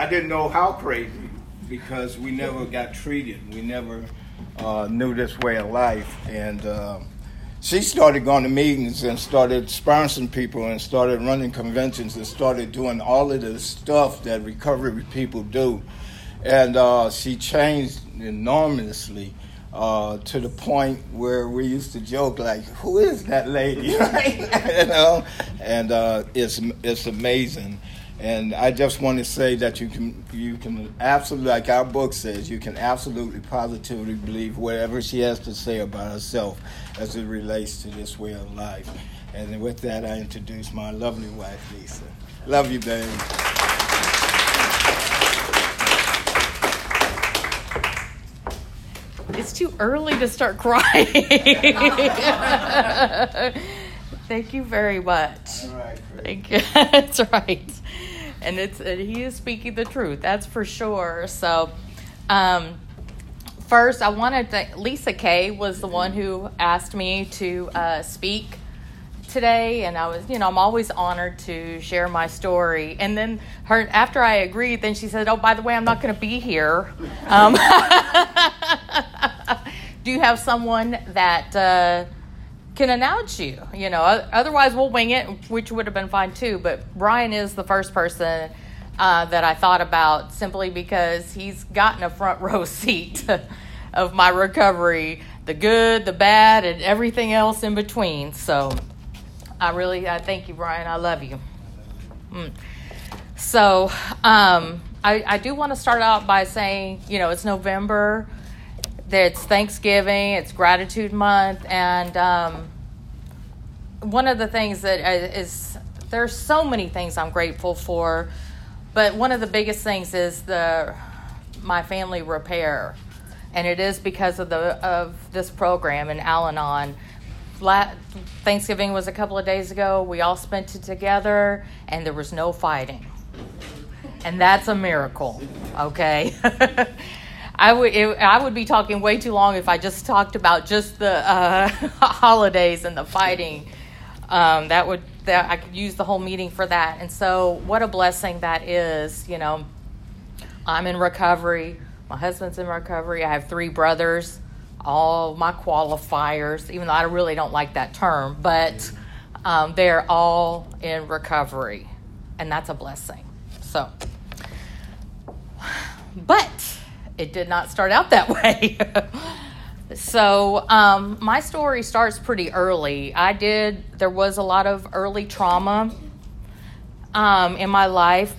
I didn't know how crazy because we never got treated. We never uh, knew this way of life. And uh, she started going to meetings and started sponsoring people and started running conventions and started doing all of the stuff that recovery people do. And uh, she changed enormously uh, to the point where we used to joke like, "Who is that lady?" you know, and uh, it's it's amazing. And I just want to say that you can you can absolutely, like our book says, you can absolutely positively believe whatever she has to say about herself as it relates to this way of life. And with that, I introduce my lovely wife, Lisa. Love you, babe. It's too early to start crying. Thank you very much. All right, Thank you. That's right. And it's and he is speaking the truth. That's for sure. So, um, first, I wanted to. Lisa Kay was the one who asked me to uh, speak today, and I was, you know, I'm always honored to share my story. And then her, after I agreed, then she said, "Oh, by the way, I'm not going to be here." Um, do you have someone that uh, can announce you? You know, otherwise we'll wing it, which would have been fine too. But Brian is the first person uh, that I thought about simply because he's gotten a front row seat of my recovery, the good, the bad, and everything else in between. So I really, I thank you, Brian. I love you. Mm. So um, I, I do want to start out by saying, you know, it's November it's Thanksgiving, it's Gratitude Month, and um, one of the things that is there's so many things I'm grateful for, but one of the biggest things is the my family repair, and it is because of the of this program in Al-Anon. Thanksgiving was a couple of days ago. We all spent it together, and there was no fighting, and that's a miracle. Okay. I would it, I would be talking way too long if I just talked about just the uh, holidays and the fighting. Um, that would that I could use the whole meeting for that. And so, what a blessing that is. You know, I'm in recovery. My husband's in recovery. I have three brothers. All my qualifiers, even though I really don't like that term, but um, they're all in recovery, and that's a blessing. So, but it did not start out that way. so um, my story starts pretty early. I did, there was a lot of early trauma um, in my life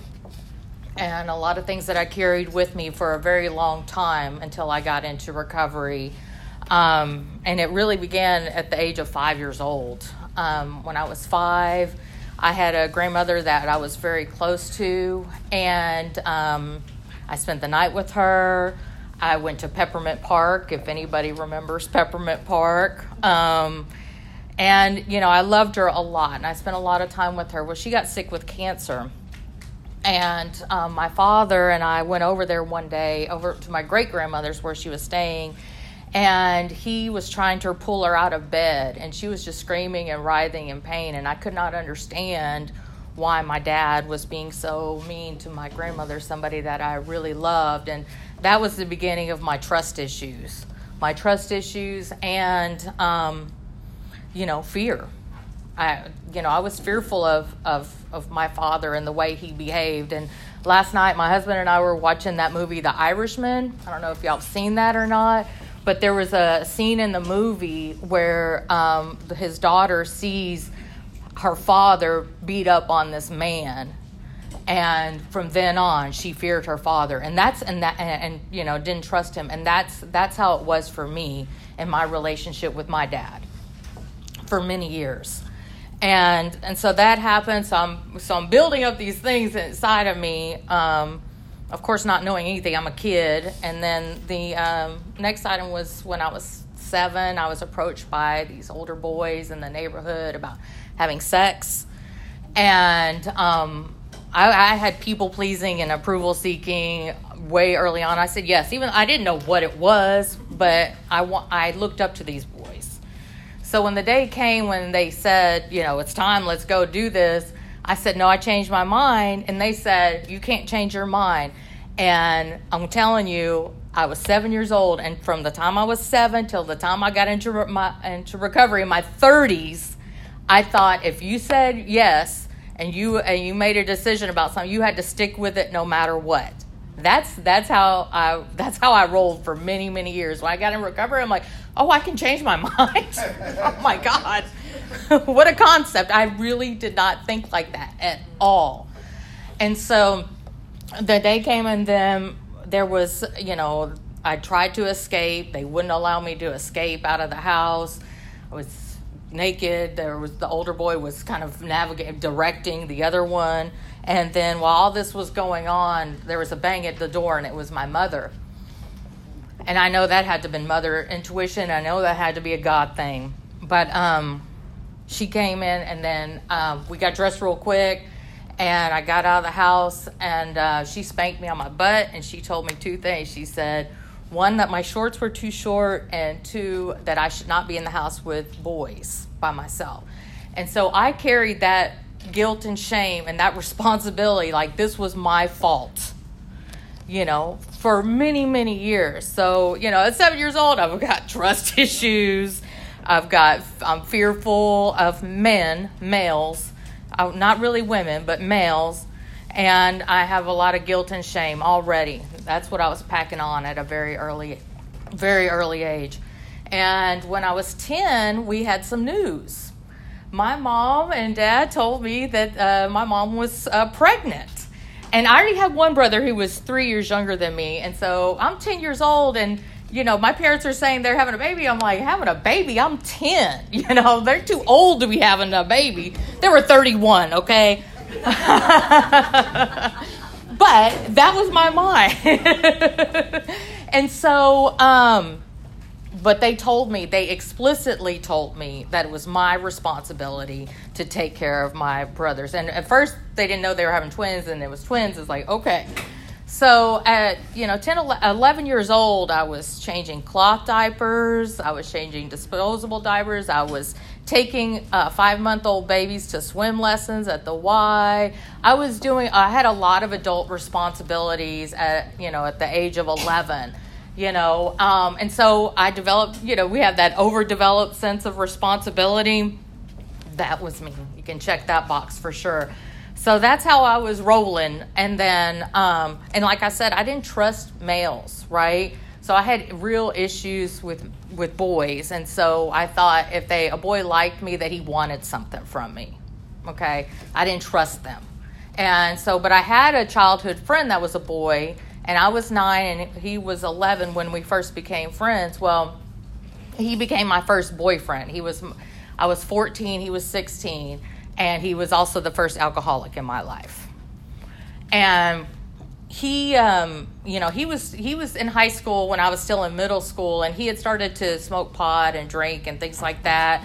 and a lot of things that I carried with me for a very long time until I got into recovery. Um, and it really began at the age of five years old. Um, when I was five, I had a grandmother that I was very close to, and um, I spent the night with her. I went to Peppermint Park, if anybody remembers Peppermint Park. Um, and, you know, I loved her a lot, and I spent a lot of time with her. Well, she got sick with cancer. And um, my father and I went over there one day, over to my great grandmother's where she was staying, and he was trying to pull her out of bed, and she was just screaming and writhing in pain, and I could not understand why my dad was being so mean to my grandmother, somebody that I really loved. And that was the beginning of my trust issues, my trust issues, and, um, you know, fear. I, you know, I was fearful of, of, of my father and the way he behaved. And last night, my husband and I were watching that movie, The Irishman. I don't know if y'all have seen that or not, but there was a scene in the movie where um, his daughter sees her father beat up on this man. And from then on she feared her father. And that's and that and, and, you know didn't trust him. And that's that's how it was for me in my relationship with my dad for many years. And and so that happened. So i'm so i'm building up these things inside of me um, of course not knowing anything. I'm a kid. And then the um, next item was when i was seven i was approached by these older boys in the neighborhood about having sex. And um, I, I had people pleasing and approval seeking way early on. I said yes, even I didn't know what it was, but I, wa- I looked up to these boys. So when the day came when they said, you know, it's time, let's go do this, I said, No, I changed my mind. And they said, You can't change your mind. And I'm telling you, I was seven years old, and from the time I was seven till the time I got into my into recovery in my 30s, I thought if you said yes and you and you made a decision about something, you had to stick with it no matter what. That's that's how I that's how I rolled for many many years. When I got in recovery, I'm like, oh, I can change my mind. oh my god, what a concept! I really did not think like that at all. And so the day came, and then there was, you know, I tried to escape. They wouldn't allow me to escape out of the house. I was naked. There was the older boy was kind of navigating, directing the other one. And then while all this was going on, there was a bang at the door, and it was my mother. And I know that had to have been mother intuition. I know that had to be a God thing. But um, she came in, and then um, we got dressed real quick and I got out of the house and uh, she spanked me on my butt and she told me two things. She said, one, that my shorts were too short, and two, that I should not be in the house with boys by myself. And so I carried that guilt and shame and that responsibility like this was my fault, you know, for many, many years. So, you know, at seven years old, I've got trust issues. I've got, I'm fearful of men, males uh, not really women, but males. And I have a lot of guilt and shame already. That's what I was packing on at a very early, very early age. And when I was 10, we had some news. My mom and dad told me that uh, my mom was uh, pregnant. And I already had one brother who was three years younger than me. And so I'm 10 years old, and you know, my parents are saying they're having a baby. I'm like, having a baby? I'm 10. You know, they're too old to be having a baby. They were 31, okay? but that was my mind. and so, um, but they told me, they explicitly told me that it was my responsibility to take care of my brothers. And at first, they didn't know they were having twins, and it was twins. It's like, okay. So at, you know, 10, 11 years old, I was changing cloth diapers. I was changing disposable diapers. I was taking uh, five month old babies to swim lessons at the Y. I was doing, I had a lot of adult responsibilities at, you know, at the age of 11 you know um, and so i developed you know we have that overdeveloped sense of responsibility that was me you can check that box for sure so that's how I was rolling. And then, um, and like I said, I didn't trust males, right? So I had real issues with with boys, and so I thought if they a boy liked me, that he wanted something from me. Okay, I didn't trust them, and so but I had a childhood friend that was a boy, and I was nine and he was eleven when we first became friends. Well, he became my first boyfriend. He was I was fourteen, he was sixteen and he was also the first alcoholic in my life. And he, um, you know, he was he was in high school when I was still in middle school, and he had started to smoke pot and drink and things like that.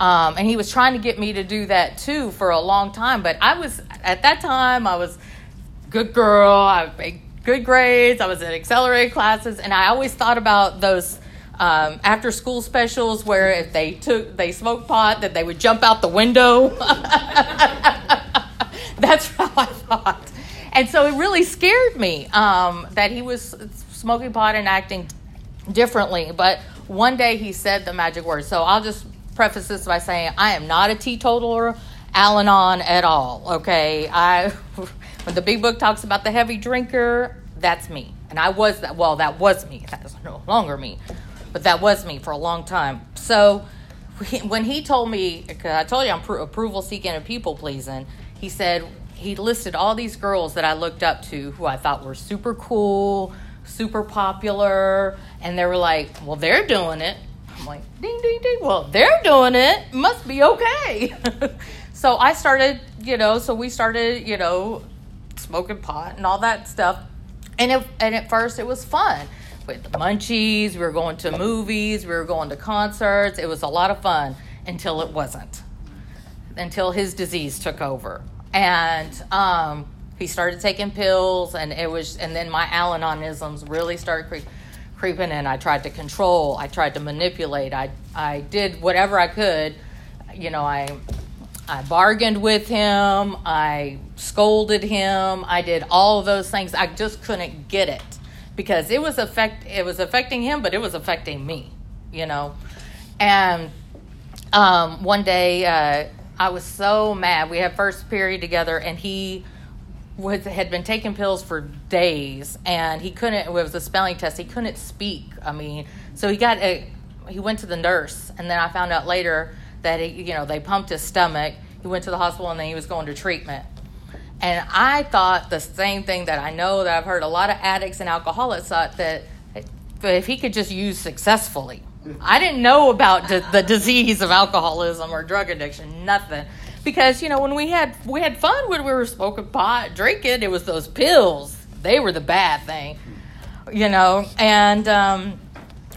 Um, and he was trying to get me to do that too for a long time. But I was at that time I was good girl. I made good grades. I was in accelerated classes, and I always thought about those um, after school specials where if they took they smoked pot that they would jump out the window. That's how I thought, and so it really scared me um, that he was smoking pot and acting differently. But one day he said the magic word. So I'll just preface this by saying I am not a teetotaler, Al-Anon at all. Okay, I when the big book talks about the heavy drinker, that's me, and I was that. Well, that was me. That is no longer me but that was me for a long time. So when he told me, I told you I'm approval seeking and people pleasing, he said he listed all these girls that I looked up to who I thought were super cool, super popular, and they were like, well, they're doing it. I'm like, ding, ding, ding. Well, they're doing it. Must be okay. so I started, you know, so we started, you know, smoking pot and all that stuff. And, it, and at first it was fun with the munchies. We were going to movies. We were going to concerts. It was a lot of fun until it wasn't. Until his disease took over, and um, he started taking pills, and it was, and then my Al-Anonisms really started creep, creeping in. I tried to control. I tried to manipulate. I I did whatever I could. You know, I I bargained with him. I scolded him. I did all of those things. I just couldn't get it because it was affect it was affecting him, but it was affecting me, you know. And um, one day uh, I was so mad. We had first period together, and he was had been taking pills for days, and he couldn't. It was a spelling test. He couldn't speak. I mean, so he got a. He went to the nurse, and then I found out later that he, you know they pumped his stomach. He went to the hospital, and then he was going to treatment. And I thought the same thing that I know that I've heard a lot of addicts and alcoholics thought that if he could just use successfully. I didn't know about the, the disease of alcoholism or drug addiction, nothing. Because you know when we had we had fun when we were smoking pot, drinking, it was those pills. They were the bad thing, you know. And um,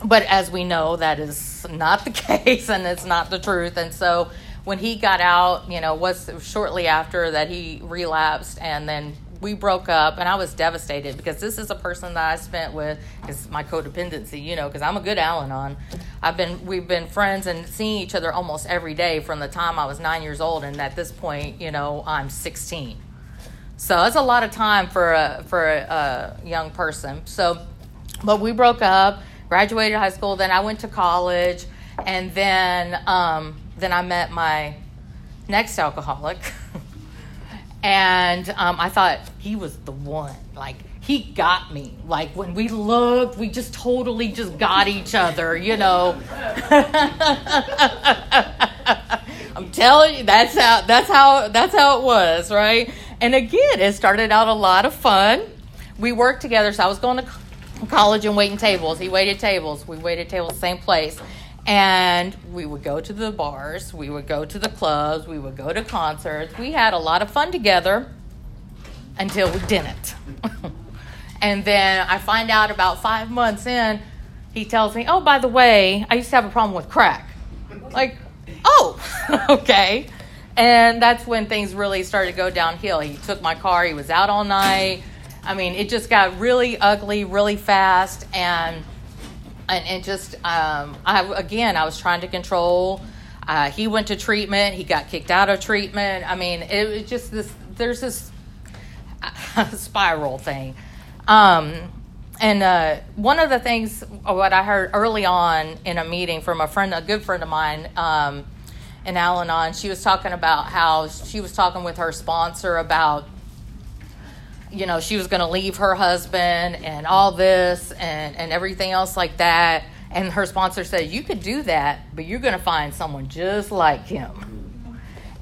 but as we know, that is not the case, and it's not the truth. And so when he got out, you know, was shortly after that he relapsed and then we broke up and I was devastated because this is a person that I spent with is my codependency, you know, because I'm a good Al-Anon. I've been we've been friends and seeing each other almost every day from the time I was 9 years old and at this point, you know, I'm 16. So that's a lot of time for a for a, a young person. So but we broke up, graduated high school, then I went to college and then um, then I met my next alcoholic. and um, I thought he was the one. Like, he got me. Like, when we looked, we just totally just got each other, you know. I'm telling you, that's how, that's how, that's how it was, right? And again, it started out a lot of fun. We worked together, so I was going to college and waiting tables. He waited tables. We waited tables, same place and we would go to the bars, we would go to the clubs, we would go to concerts. We had a lot of fun together until we didn't. and then I find out about five months in, he tells me, Oh, by the way, I used to have a problem with crack. Like, oh, okay. And that's when things really started to go downhill. He took my car, he was out all night. I mean, it just got really ugly really fast. And and, just um, I again I was trying to control. Uh, he went to treatment. He got kicked out of treatment. I mean, it was just this. There's this spiral thing. Um, and uh, one of the things what I heard early on in a meeting from a friend, a good friend of mine, um, in Al-Anon, she was talking about how she was talking with her sponsor about you know, she was going to leave her husband and all this and, and everything else like that. And her sponsor said, You could do that, but you're going to find someone just like him.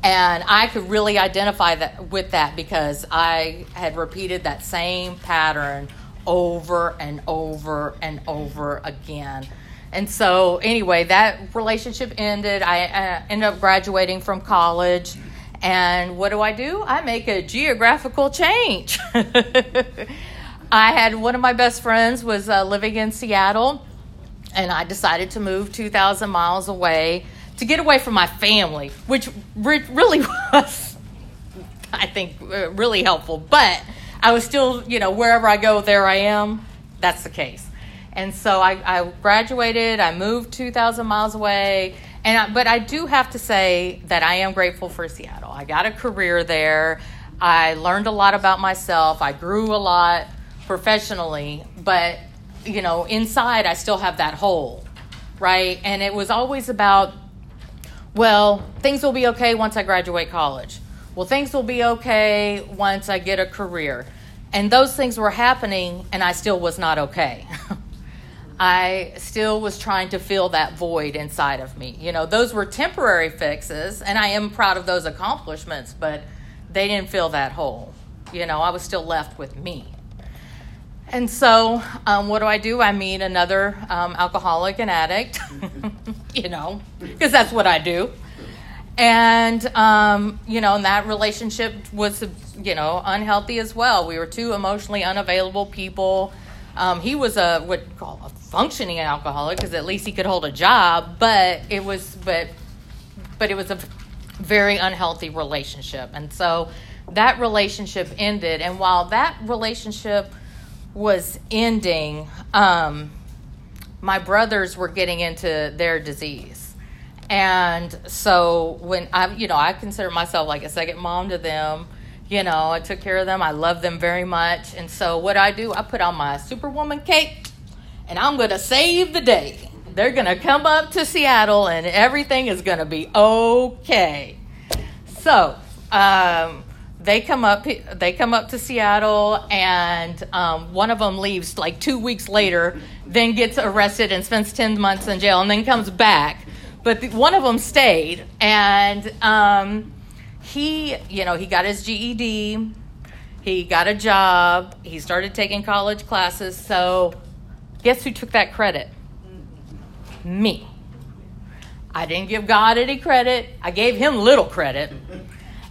And I could really identify that with that because I had repeated that same pattern over and over and over again. And so, anyway, that relationship ended. I uh, ended up graduating from college and what do I do? I make a geographical change. I had one of my best friends was uh, living in Seattle, and I decided to move 2,000 miles away to get away from my family, which re- really was, I think, uh, really helpful. But I was still, you know, wherever I go, there I am. That's the case. And so I, I graduated, I moved 2,000 miles away and I, but I do have to say that I am grateful for Seattle. I got a career there. I learned a lot about myself. I grew a lot professionally, but you know, inside I still have that hole, right? And it was always about well, things will be okay once I graduate college. Well, things will be okay once I get a career. And those things were happening and I still was not okay. I still was trying to fill that void inside of me. You know, those were temporary fixes, and I am proud of those accomplishments, but they didn't fill that hole. You know, I was still left with me. And so, um, what do I do? I meet another um, alcoholic and addict, you know, because that's what I do. And, um, you know, and that relationship was, you know, unhealthy as well. We were two emotionally unavailable people. Um, he was a what call a functioning alcoholic because at least he could hold a job, but it was but but it was a very unhealthy relationship, and so that relationship ended. And while that relationship was ending, um, my brothers were getting into their disease, And so when I, you know, I consider myself like a second mom to them. You know, I took care of them. I love them very much. And so what I do, I put on my Superwoman cape and I'm going to save the day. They're going to come up to Seattle and everything is going to be okay. So, um, they come up they come up to Seattle and um, one of them leaves like two weeks later then gets arrested and spends 10 months in jail and then comes back but the, one of them stayed and um, he you know he got his GED he got a job he started taking college classes so guess who took that credit me I didn't give God any credit I gave him little credit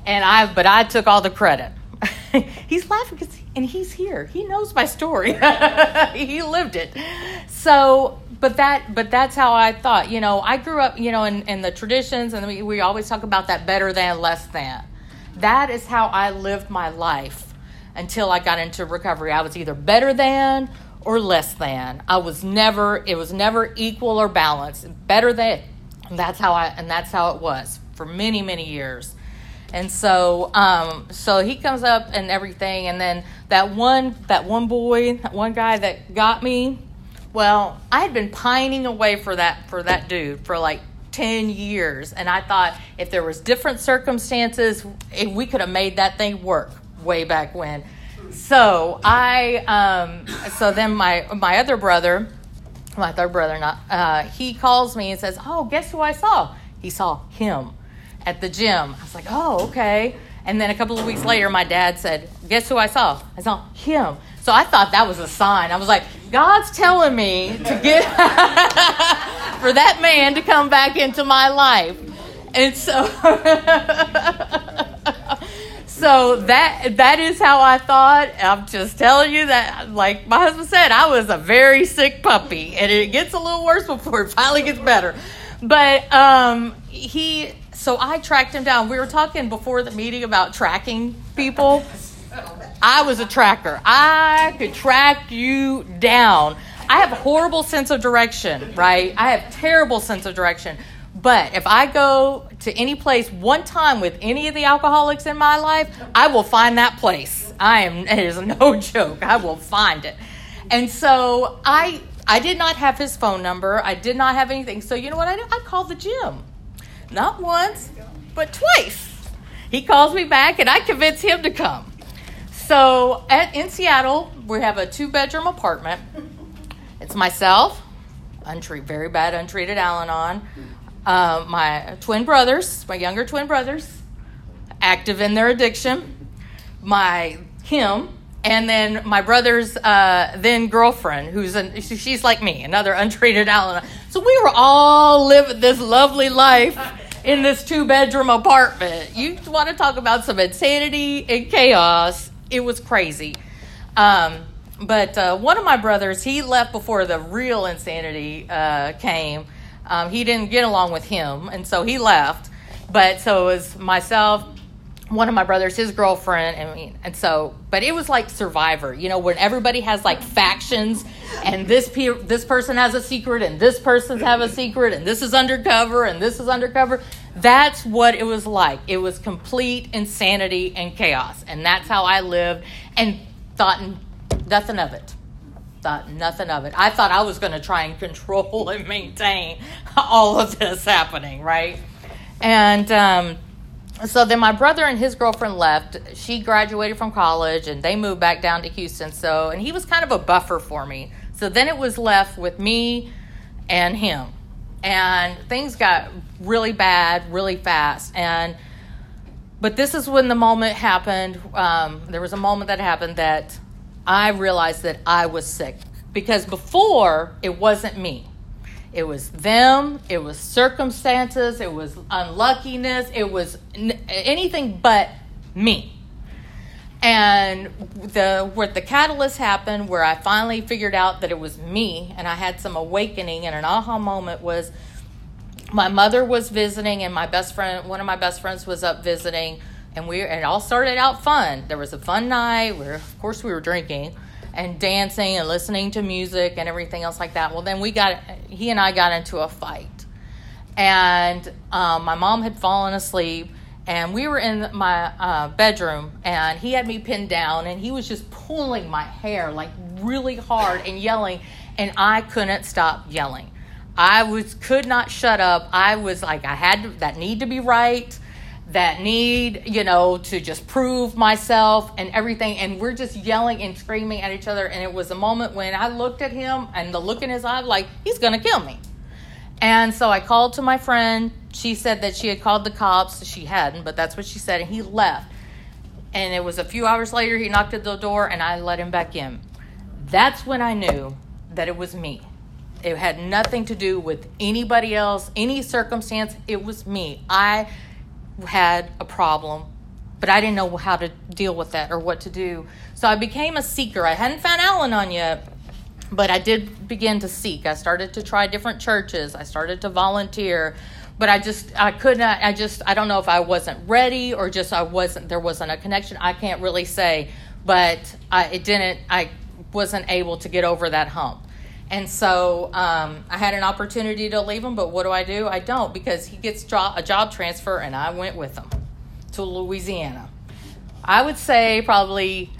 and I but I took all the credit. he's laughing because and he's here. He knows my story. he lived it. So, but that but that's how I thought. You know, I grew up, you know, in, in the traditions, and we, we always talk about that better than, less than. That is how I lived my life until I got into recovery. I was either better than or less than. I was never. It was never equal or balanced. Better than. That's how I and that's how it was for many many years. And so, um, so he comes up and everything, and then that one, that one boy, that one guy that got me. Well, I had been pining away for that for that dude for like 10 years and i thought if there was different circumstances if we could have made that thing work way back when so i um, so then my my other brother my third brother not uh, he calls me and says oh guess who i saw he saw him at the gym. I was like, oh, okay. And then a couple of weeks later, my dad said, Guess who I saw? I saw him. So I thought that was a sign. I was like, God's telling me to get for that man to come back into my life. And so so that that is how I thought. I'm just telling you that like my husband said, I was a very sick puppy and it gets a little worse before it finally gets better. But um he so I tracked him down. We were talking before the meeting about tracking people. I was a tracker. I could track you down. I have a horrible sense of direction, right? I have terrible sense of direction. But if I go to any place one time with any of the alcoholics in my life, I will find that place. I am it is no joke. I will find it. And so I I did not have his phone number. I did not have anything. So you know what I did? I called the gym. Not once, but twice. He calls me back and I convince him to come. So at, in Seattle, we have a two bedroom apartment. It's myself, untreated, very bad untreated Al Anon, uh, my twin brothers, my younger twin brothers, active in their addiction, my him, and then my brother's uh, then girlfriend, who's an, she's like me, another untreated Al So we were all living this lovely life in this two bedroom apartment. You want to talk about some insanity and chaos? It was crazy. Um, but uh, one of my brothers, he left before the real insanity uh, came. Um, he didn't get along with him, and so he left. But so it was myself, one of my brothers, his girlfriend, mean, and so, but it was like Survivor, you know, when everybody has like factions, and this pe- this person has a secret, and this person have a secret, and this is undercover, and this is undercover. That's what it was like. It was complete insanity and chaos, and that's how I lived, and thought nothing of it. Thought nothing of it. I thought I was going to try and control and maintain all of this happening, right? And um, so then my brother and his girlfriend left. She graduated from college and they moved back down to Houston. So, and he was kind of a buffer for me. So then it was left with me and him. And things got really bad really fast. And, but this is when the moment happened. Um, there was a moment that happened that I realized that I was sick because before it wasn't me. It was them, it was circumstances, it was unluckiness, it was n- anything but me. And the where the catalyst happened, where I finally figured out that it was me, and I had some awakening and an aha moment was my mother was visiting, and my best friend, one of my best friends, was up visiting, and we it all started out fun. There was a fun night. Where of course we were drinking, and dancing and listening to music and everything else like that. Well, then we got he and I got into a fight, and um, my mom had fallen asleep and we were in my uh, bedroom and he had me pinned down and he was just pulling my hair like really hard and yelling and i couldn't stop yelling i was could not shut up i was like i had to, that need to be right that need you know to just prove myself and everything and we're just yelling and screaming at each other and it was a moment when i looked at him and the look in his eye like he's gonna kill me and so I called to my friend. She said that she had called the cops. She hadn't, but that's what she said. And he left. And it was a few hours later, he knocked at the door and I let him back in. That's when I knew that it was me. It had nothing to do with anybody else, any circumstance. It was me. I had a problem, but I didn't know how to deal with that or what to do. So I became a seeker. I hadn't found Al Anon yet, but I did begin to seek. I started to try different churches. I started to volunteer, but I just I could not. I just I don't know if I wasn't ready or just I wasn't there wasn't a connection. I can't really say, but I it didn't. I wasn't able to get over that hump. And so um, I had an opportunity to leave him, but what do I do? I don't because he gets jo- a job transfer, and I went with him to Louisiana. I would say probably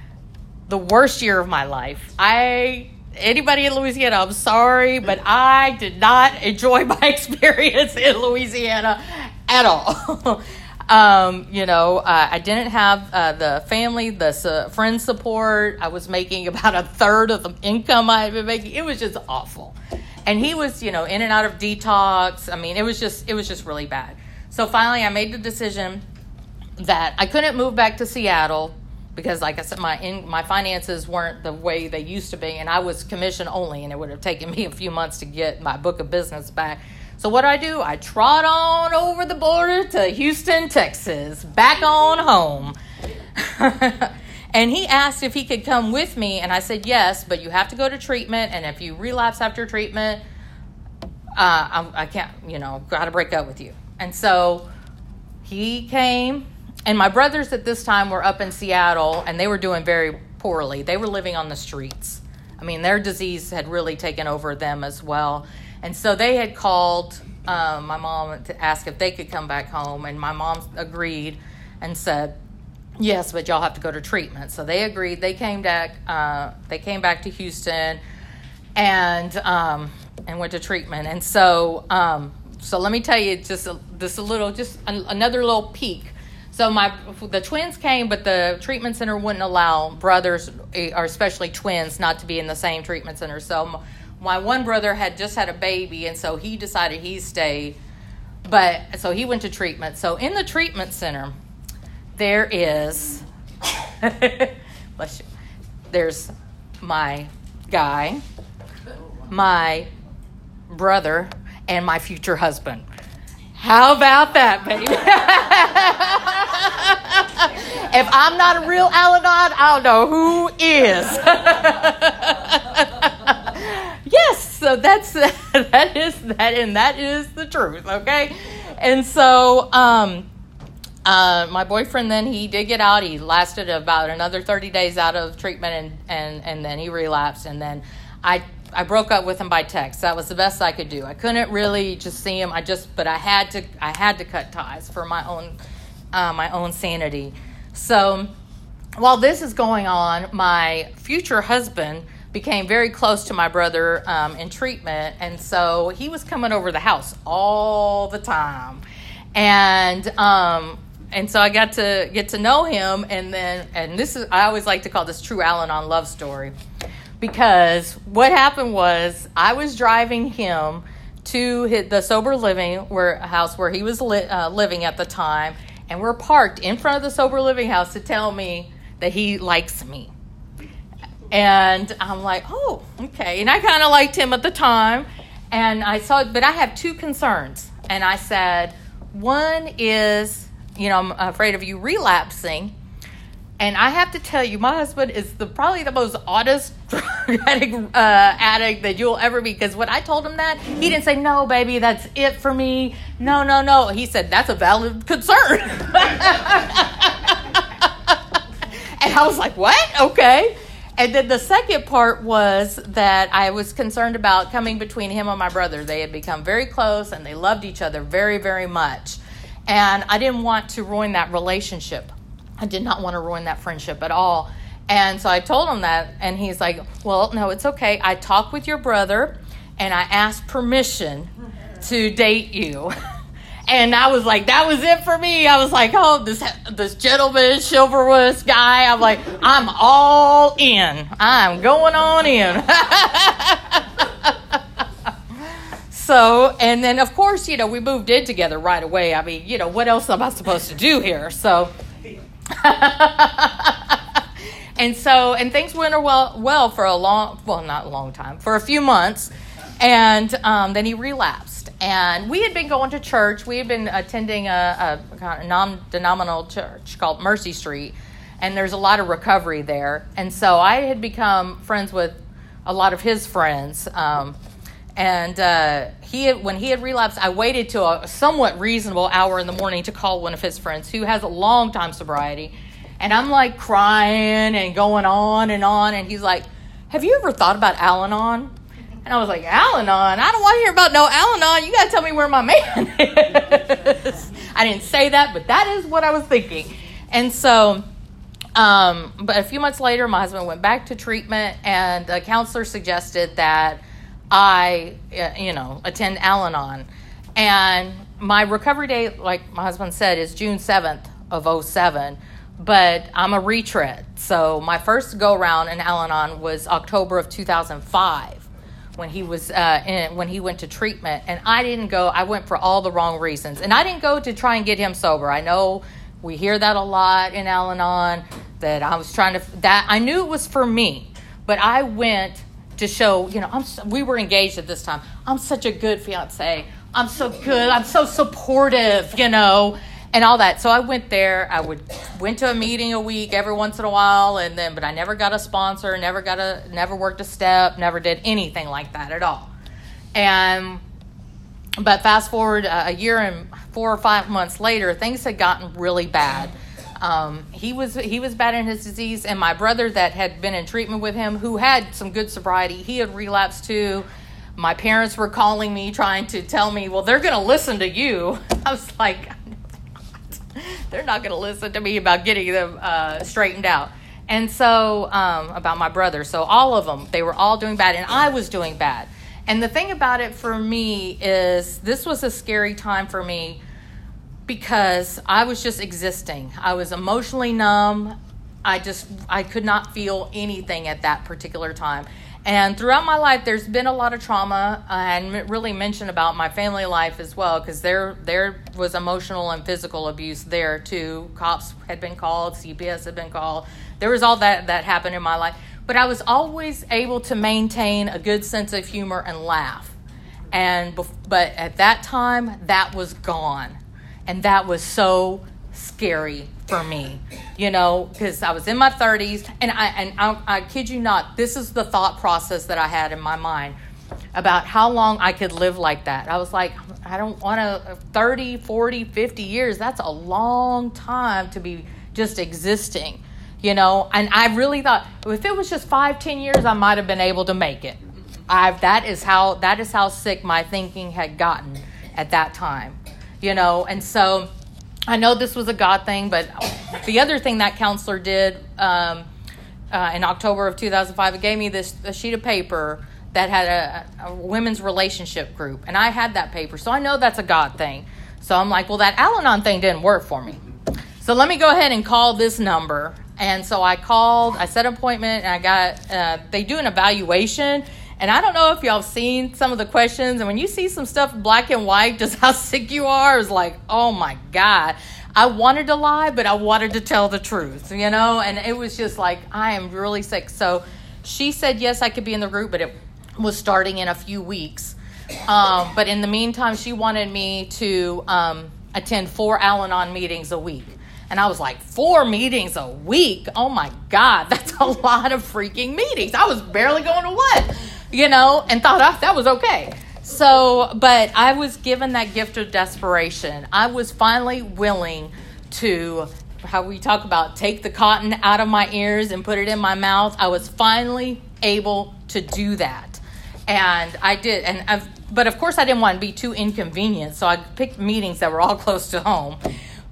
the worst year of my life. I anybody in Louisiana, I'm sorry, but I did not enjoy my experience in Louisiana at all. um, you know, uh, I didn't have uh, the family, the uh, friend support. I was making about a third of the income I had been making. It was just awful. And he was, you know, in and out of detox. I mean, it was just, it was just really bad. So finally, I made the decision that I couldn't move back to Seattle because like I said, my in, my finances weren't the way they used to be, and I was commission only, and it would have taken me a few months to get my book of business back. So what do I do? I trot on over the border to Houston, Texas, back on home. and he asked if he could come with me, and I said yes, but you have to go to treatment, and if you relapse after treatment, uh, I, I can't, you know, got to break up with you. And so he came and my brothers at this time were up in Seattle and they were doing very poorly. They were living on the streets. I mean, their disease had really taken over them as well. And so they had called um, my mom to ask if they could come back home. And my mom agreed and said, yes, but y'all have to go to treatment. So they agreed. They came back, uh, they came back to Houston and, um, and went to treatment. And so, um, so let me tell you just a, this a little, just another little peek so my the twins came, but the treatment center wouldn't allow brothers eh, or especially twins not to be in the same treatment center. So my one brother had just had a baby, and so he decided he stayed. But so he went to treatment. So in the treatment center, there is bless you. There's my guy, my brother, and my future husband. How about that, baby? if I'm not a real Al-Anon, I don't know who is. yes, so that's that is that, and that is the truth. Okay, and so um, uh, my boyfriend then he did get out. He lasted about another 30 days out of treatment, and and and then he relapsed, and then I I broke up with him by text. That was the best I could do. I couldn't really just see him. I just, but I had to, I had to cut ties for my own, uh, my own sanity. So, while this is going on, my future husband became very close to my brother um, in treatment, and so he was coming over the house all the time, and um, and so I got to get to know him, and then and this is I always like to call this true Al-Anon love story. Because what happened was I was driving him to his, the sober living where house where he was li- uh, living at the time, and we're parked in front of the sober living house to tell me that he likes me. And I'm like, oh, okay. And I kind of liked him at the time, and I saw, but I have two concerns, and I said, one is, you know, I'm afraid of you relapsing and I have to tell you, my husband is the probably the most honest addict, uh, addict that you'll ever be. Because when I told him that, he didn't say, "No, baby, that's it for me." No, no, no. He said, "That's a valid concern." and I was like, "What? Okay." And then the second part was that I was concerned about coming between him and my brother. They had become very close and they loved each other very, very much. And I didn't want to ruin that relationship. I did not want to ruin that friendship at all. And so I told him that, and he's like, Well, no, it's okay. I talked with your brother and I asked permission to date you. And I was like, that was it for me. I was like, oh, this this gentleman chivalrous guy. I'm like, I'm all in. I'm going on in. so, and then of course, you know, we moved in together right away. I mean, you know, what else am I supposed to do here? So. and so, and things went well, well for a long, well, not a long time, for a few months, and um, then he relapsed. And we had been going to church. We had been attending a, a non-denominational church called Mercy Street, and there's a lot of recovery there. And so I had become friends with a lot of his friends. Um, and uh, he had, when he had relapsed, I waited to a somewhat reasonable hour in the morning to call one of his friends who has a long time sobriety. And I'm like crying and going on and on. And he's like, Have you ever thought about Al Anon? And I was like, Al Anon? I don't want to hear about no Al Anon. You got to tell me where my man is. I didn't say that, but that is what I was thinking. And so, um, but a few months later, my husband went back to treatment, and a counselor suggested that I, uh, you know, attend Al Anon. And my recovery date, like my husband said, is June 7th of 07 but I'm a retread. So my first go around in Al Anon was October of 2005 when he was uh, in, when he went to treatment, and I didn't go. I went for all the wrong reasons, and I didn't go to try and get him sober. I know we hear that a lot in Al-Anon that I was trying to that I knew it was for me, but I went to show. You know, I'm we were engaged at this time. I'm such a good fiance. I'm so good. I'm so supportive. You know, and all that. So I went there. I would went to a meeting a week every once in a while, and then but I never got a sponsor, never got a, never worked a step, never did anything like that at all. And but fast forward uh, a year and four or five months later, things had gotten really bad. Um, he was he was bad in his disease, and my brother that had been in treatment with him, who had some good sobriety, he had relapsed too. My parents were calling me, trying to tell me, "Well, they're going to listen to you." I was like, they're not going to listen to me about getting them uh, straightened out. And so, um, about my brother. So, all of them, they were all doing bad, and I was doing bad. And the thing about it for me is this was a scary time for me because I was just existing. I was emotionally numb. I just I could not feel anything at that particular time. And throughout my life, there's been a lot of trauma, uh, and really mention about my family life as well, because there there was emotional and physical abuse there too. Cops had been called, CPS had been called. There was all that that happened in my life, but I was always able to maintain a good sense of humor and laugh. And but at that time, that was gone, and that was so scary for me, you know, because I was in my 30s, and I and I, I kid you not, this is the thought process that I had in my mind about how long I could live like that. I was like, I don't want to 30, 40, 50 years. That's a long time to be just existing, you know. And I really thought if it was just five, ten years, I might have been able to make it. I that is how that is how sick my thinking had gotten at that time, you know. And so I know this was a God thing, but the other thing that counselor did um, uh, in October of 2005, it gave me this a sheet of paper that had a, a, women's relationship group, and I had that paper, so I know that's a God thing. So I'm like, well, that Al-Anon thing didn't work for me. So let me go ahead and call this number. And so I called, I set an appointment, and I got, uh, they do an evaluation and I don't know if y'all have seen some of the questions, and when you see some stuff black and white, just how sick you are is like, oh my God. I wanted to lie, but I wanted to tell the truth, you know? And it was just like, I am really sick. So she said, yes, I could be in the group, but it was starting in a few weeks. Um, but in the meantime, she wanted me to um, attend four Al Anon meetings a week. And I was like, four meetings a week? Oh my God, that's a lot of freaking meetings. I was barely going to what? you know, and thought oh, that was okay. So, but I was given that gift of desperation. I was finally willing to how we talk about take the cotton out of my ears and put it in my mouth. I was finally able to do that, and I did. And I've, but of course, I didn't want to be too inconvenient, so I picked meetings that were all close to home.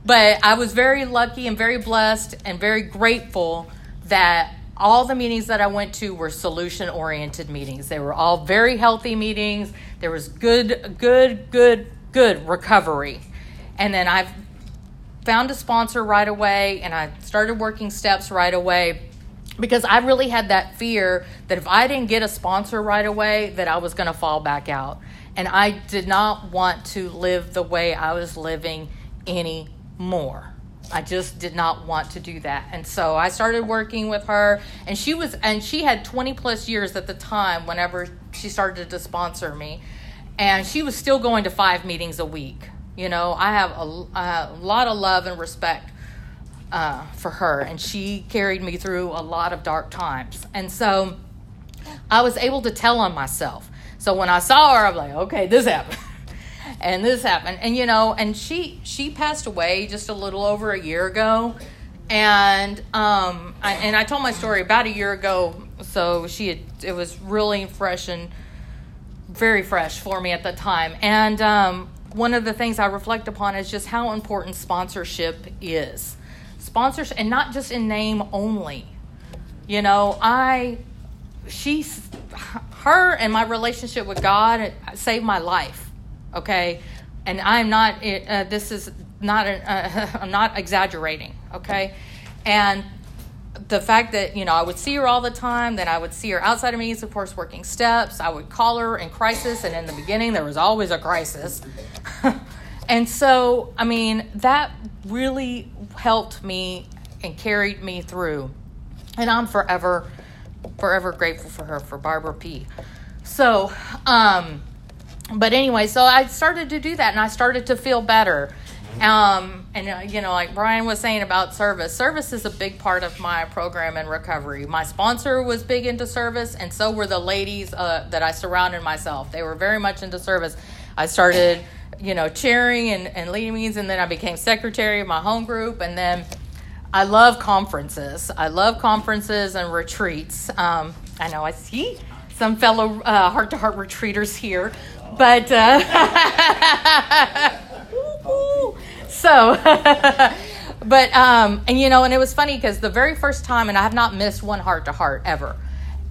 But I was very lucky and very blessed and very grateful that all the meetings that I went to were solution oriented meetings. They were all very healthy meetings. There was good, good, good, good recovery. And then I found a sponsor right away and I started working steps right away because I really had that fear that if I didn't get a sponsor right away that I was going to fall back out. And I did not want to live the way I was living anymore. I just did not want to do that. And so I started working with her and she was and she had 20 plus years at the time whenever she started to sponsor me. And she was still going to 5 meetings a week. You know, I have a, a lot of love and respect uh, for her and she carried me through a lot of dark times. And so I was able to tell on myself. So when I saw her, I'm like, okay, this happened. and this happened. And you know and she she passed away just a little over a year ago. And um I, and I told my story about a year ago. So she had it was really fresh and very fresh for me at the time. And um one of the things I reflect upon is just how important sponsorship is. Sponsors and not just in name only. You know I she's her and my relationship with God saved my life okay? And i'm not uh, this is not uh, i'm not exaggerating okay? And the fact that you know i would see her all the time then i would see her outside of meetings of course working steps i would call her in crisis and in the beginning there was always a crisis. And so i mean that really helped me and carried me through. And i'm forever forever grateful for her for barbara p. So um but anyway, so I started to do that and I started to feel better. Um, and, uh, you know, like Brian was saying about service, service is a big part of my program and recovery. My sponsor was big into service, and so were the ladies uh, that I surrounded myself. They were very much into service. I started, you know, cheering and, and leading meetings, and then I became secretary of my home group, and then I love conferences. I love conferences and retreats. Um, I know I see some fellow heart to heart retreaters here. But uh, so, but um, and you know, and it was funny because the very first time, and I have not missed one heart to heart ever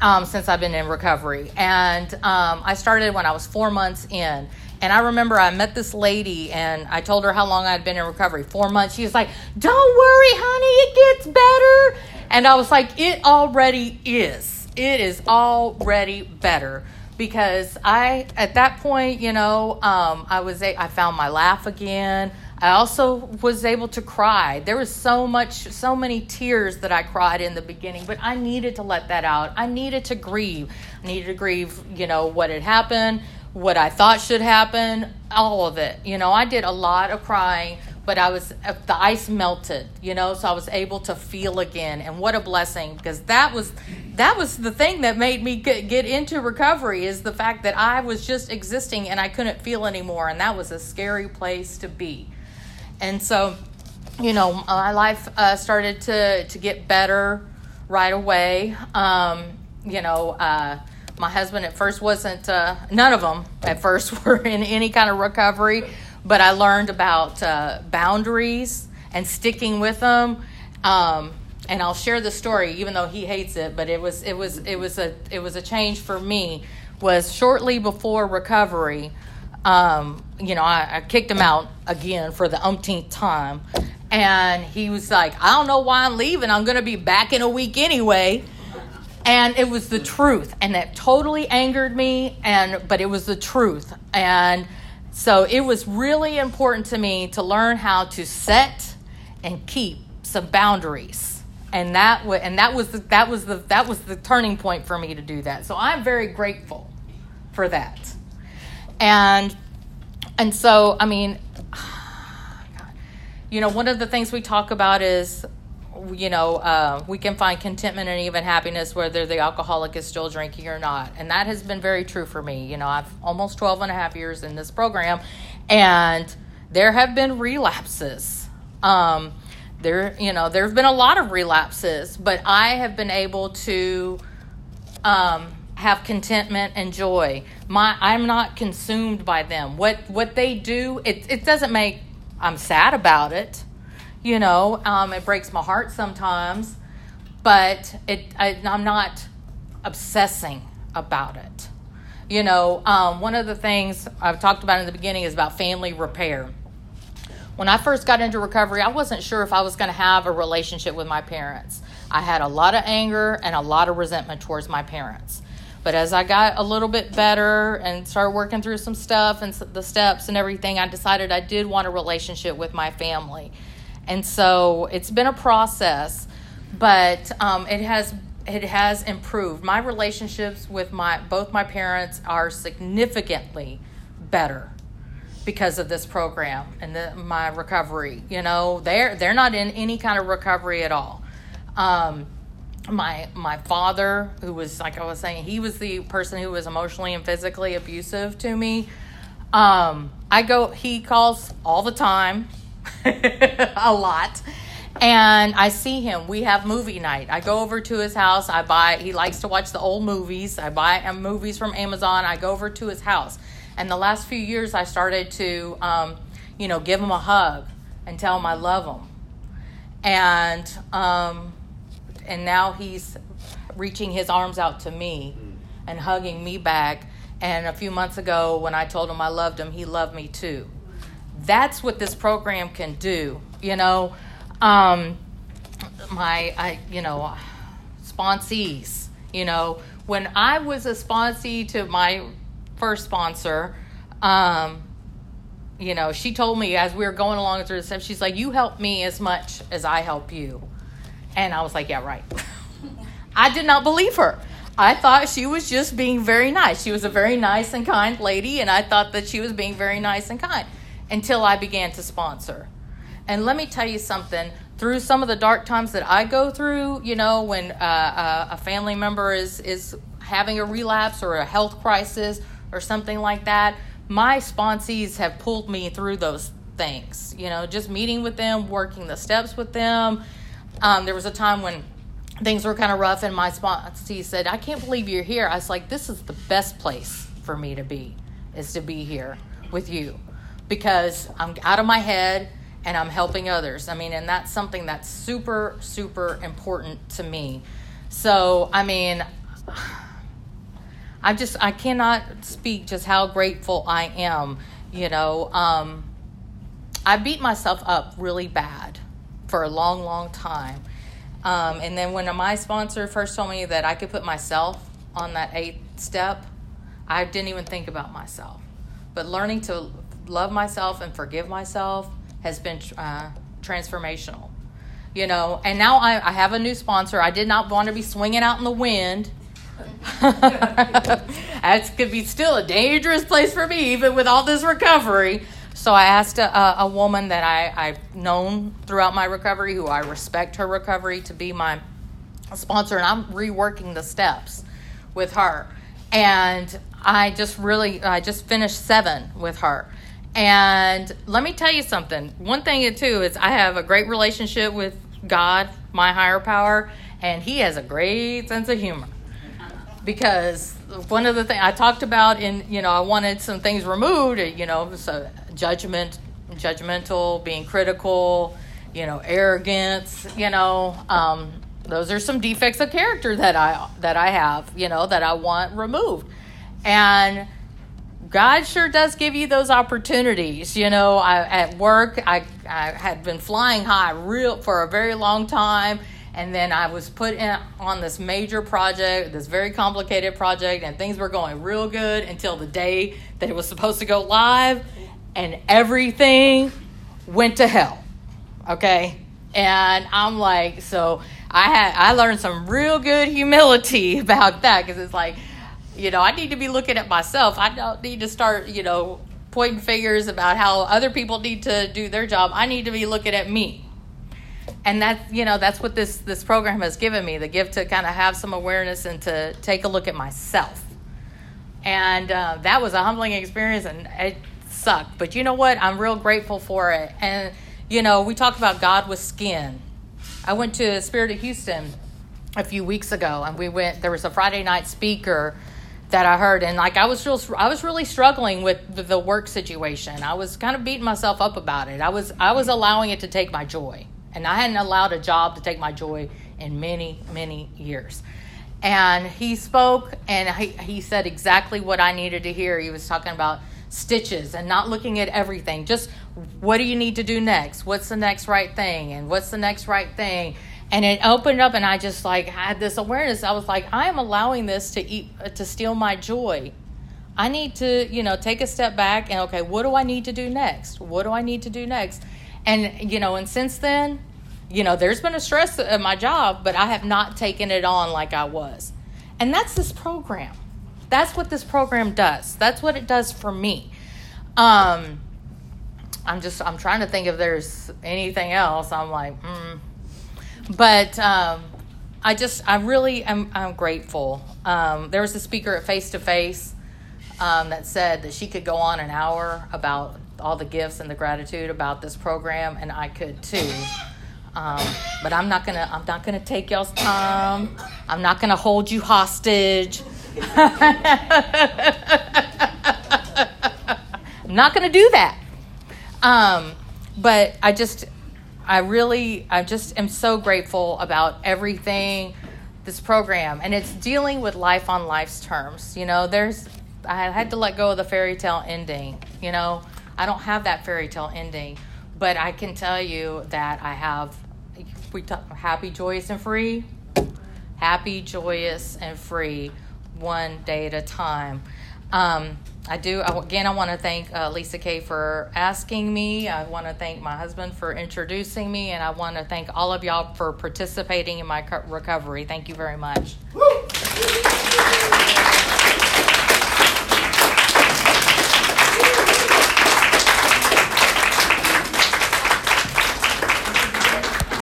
um, since I've been in recovery. And um, I started when I was four months in. And I remember I met this lady and I told her how long I'd been in recovery four months. She was like, Don't worry, honey, it gets better. And I was like, It already is. It is already better because I at that point, you know, um, I was a, I found my laugh again. I also was able to cry. There was so much, so many tears that I cried in the beginning, but I needed to let that out. I needed to grieve. I needed to grieve, you know, what had happened, what I thought should happen, all of it. You know, I did a lot of crying, but I was uh, the ice melted, you know, so I was able to feel again. And what a blessing because that was that was the thing that made me get into recovery is the fact that I was just existing and I couldn't feel anymore and that was a scary place to be. And so, you know, my life uh, started to to get better right away. Um, you know, uh, my husband at first wasn't uh, none of them at first were in any kind of recovery but I learned about uh, boundaries and sticking with them. Um, and I'll share the story, even though he hates it. But it was it was it was a it was a change for me. Was shortly before recovery. Um, you know, I, I kicked him out again for the umpteenth time, and he was like, "I don't know why I'm leaving. I'm going to be back in a week anyway." and it was the truth and that totally angered me and but it was the truth and so it was really important to me to learn how to set and keep some boundaries. And that w- and that was the, that was the that was the turning point for me to do that. So I'm very grateful for that. And and so I mean you know, one of the things we talk about is you know, uh, we can find contentment and even happiness whether the alcoholic is still drinking or not. And that has been very true for me. You know, I've almost 12 and a half years in this program, and there have been relapses. Um, there, you know, there's been a lot of relapses, but I have been able to um, have contentment and joy. My, I'm not consumed by them. What what they do, it it doesn't make. I'm sad about it. You know, um, it breaks my heart sometimes, but it I, I'm not obsessing about it. You know, um, one of the things I've talked about in the beginning is about family repair. When I first got into recovery, I wasn't sure if I was going to have a relationship with my parents. I had a lot of anger and a lot of resentment towards my parents. But as I got a little bit better and started working through some stuff and the steps and everything, I decided I did want a relationship with my family. And so it's been a process, but um, it has it has improved. My relationships with my both my parents are significantly better because of this program and the, my recovery. You know, they're they're not in any kind of recovery at all. Um, my my father, who was like I was saying, he was the person who was emotionally and physically abusive to me. Um, I go. He calls all the time, a lot and I see him. We have movie night. I go over to his house. I buy. He likes to watch the old movies. I buy movies from Amazon. I go over to his house. And the last few years, I started to, um, you know, give him a hug and tell him I love him. And um, and now he's reaching his arms out to me and hugging me back. And a few months ago, when I told him I loved him, he loved me too. That's what this program can do. You know, um, my, I, you know, sponsees. You know, when I was a sponsee to my first sponsor, um, you know, she told me as we were going along through the steps, she's like, "You help me as much as I help you," and I was like, "Yeah, right." I did not believe her. I thought she was just being very nice. She was a very nice and kind lady, and I thought that she was being very nice and kind until I began to sponsor. And let me tell you something through some of the dark times that I go through, you know, when uh, uh, a family member is, is having a relapse or a health crisis or something like that, my sponsees have pulled me through those things. You know, just meeting with them, working the steps with them. Um, there was a time when things were kind of rough, and my sponsee said, I can't believe you're here. I was like, this is the best place for me to be, is to be here with you because I'm out of my head and I'm helping others. I mean, and that's something that's super, super important to me. So, I mean, I just, I cannot speak just how grateful I am. You know, um, I beat myself up really bad for a long, long time. Um, and then when my sponsor first told me that I could put myself on that eighth step, I didn't even think about myself. But learning to love myself and forgive myself has been uh, transformational. You know, and now I, I have a new sponsor. I did not want to be swinging out in the wind. That could be still a dangerous place for me, even with all this recovery. So I asked a, a woman that I, I've known throughout my recovery, who I respect her recovery, to be my sponsor, and I'm reworking the steps with her. And I just really, I just finished seven with her. And let me tell you something. One thing, too, is I have a great relationship with God, my higher power, and He has a great sense of humor. Because one of the things I talked about in, you know, I wanted some things removed, you know, so judgment, judgmental, being critical, you know, arrogance, you know, um, those are some defects of character that I that I have, you know, that I want removed. And God sure does give you those opportunities. You know, I, at work, I, I had been flying high real for a very long time, and then I was put in on this major project, this very complicated project, and things were going real good until the day that it was supposed to go live, and everything went to hell. Okay, and I'm like, so I had I learned some real good humility about that because it's like you know, I need to be looking at myself. I don't need to start, you know, pointing fingers about how other people need to do their job. I need to be looking at me. And that's, you know, that's what this this program has given me, the gift to kind of have some awareness and to take a look at myself. And uh, that was a humbling experience and it sucked. But you know what? I'm real grateful for it. And you know, we talk about God with skin. I went to Spirit of Houston a few weeks ago, and we went. There was a Friday night speaker that I heard, and like I was real, I was really struggling with the, the work situation. I was kind of beating myself up about it. I was, I was allowing it to take my joy, and I hadn't allowed a job to take my joy in many, many years. And he spoke, and he, he said exactly what I needed to hear. He was talking about stitches and not looking at everything. Just what do you need to do next? What's the next right thing? And what's the next right thing? And it opened up and i just like had this awareness. I was like i am allowing this to eat to steal my joy. I need to you know take a step back and okay what do i need to do next? What do i need to do next? And you know and since then you know there's been a stress at my job but i have not taken it on like i was. And that's this program. That's what this program does. That's what it does for me. Um i'm just i'm trying to think if there's anything else. I'm like mm, but um, I just, I really am I'm grateful. Um, there was a speaker at Face to Face that said that she could go on an hour about all the gifts and the gratitude about this program, and I could too. Um, but I'm not gonna, I'm not gonna take y'all's time. I'm not gonna hold you hostage. I'm not gonna do that. Um, but I just, I really, I just am so grateful about everything, this program, and it's dealing with life on life's terms. You know, there's, I had to let go of the fairy tale ending. You know, I don't have that fairy tale ending, but I can tell you that I have, we talk happy, joyous, and free. Happy, joyous, and free, one day at a time. Um, I do. Again, I want to thank uh, Lisa Kay for asking me. I want to thank my husband for introducing me, and I want to thank all of y'all for participating in my recovery. Thank you very much.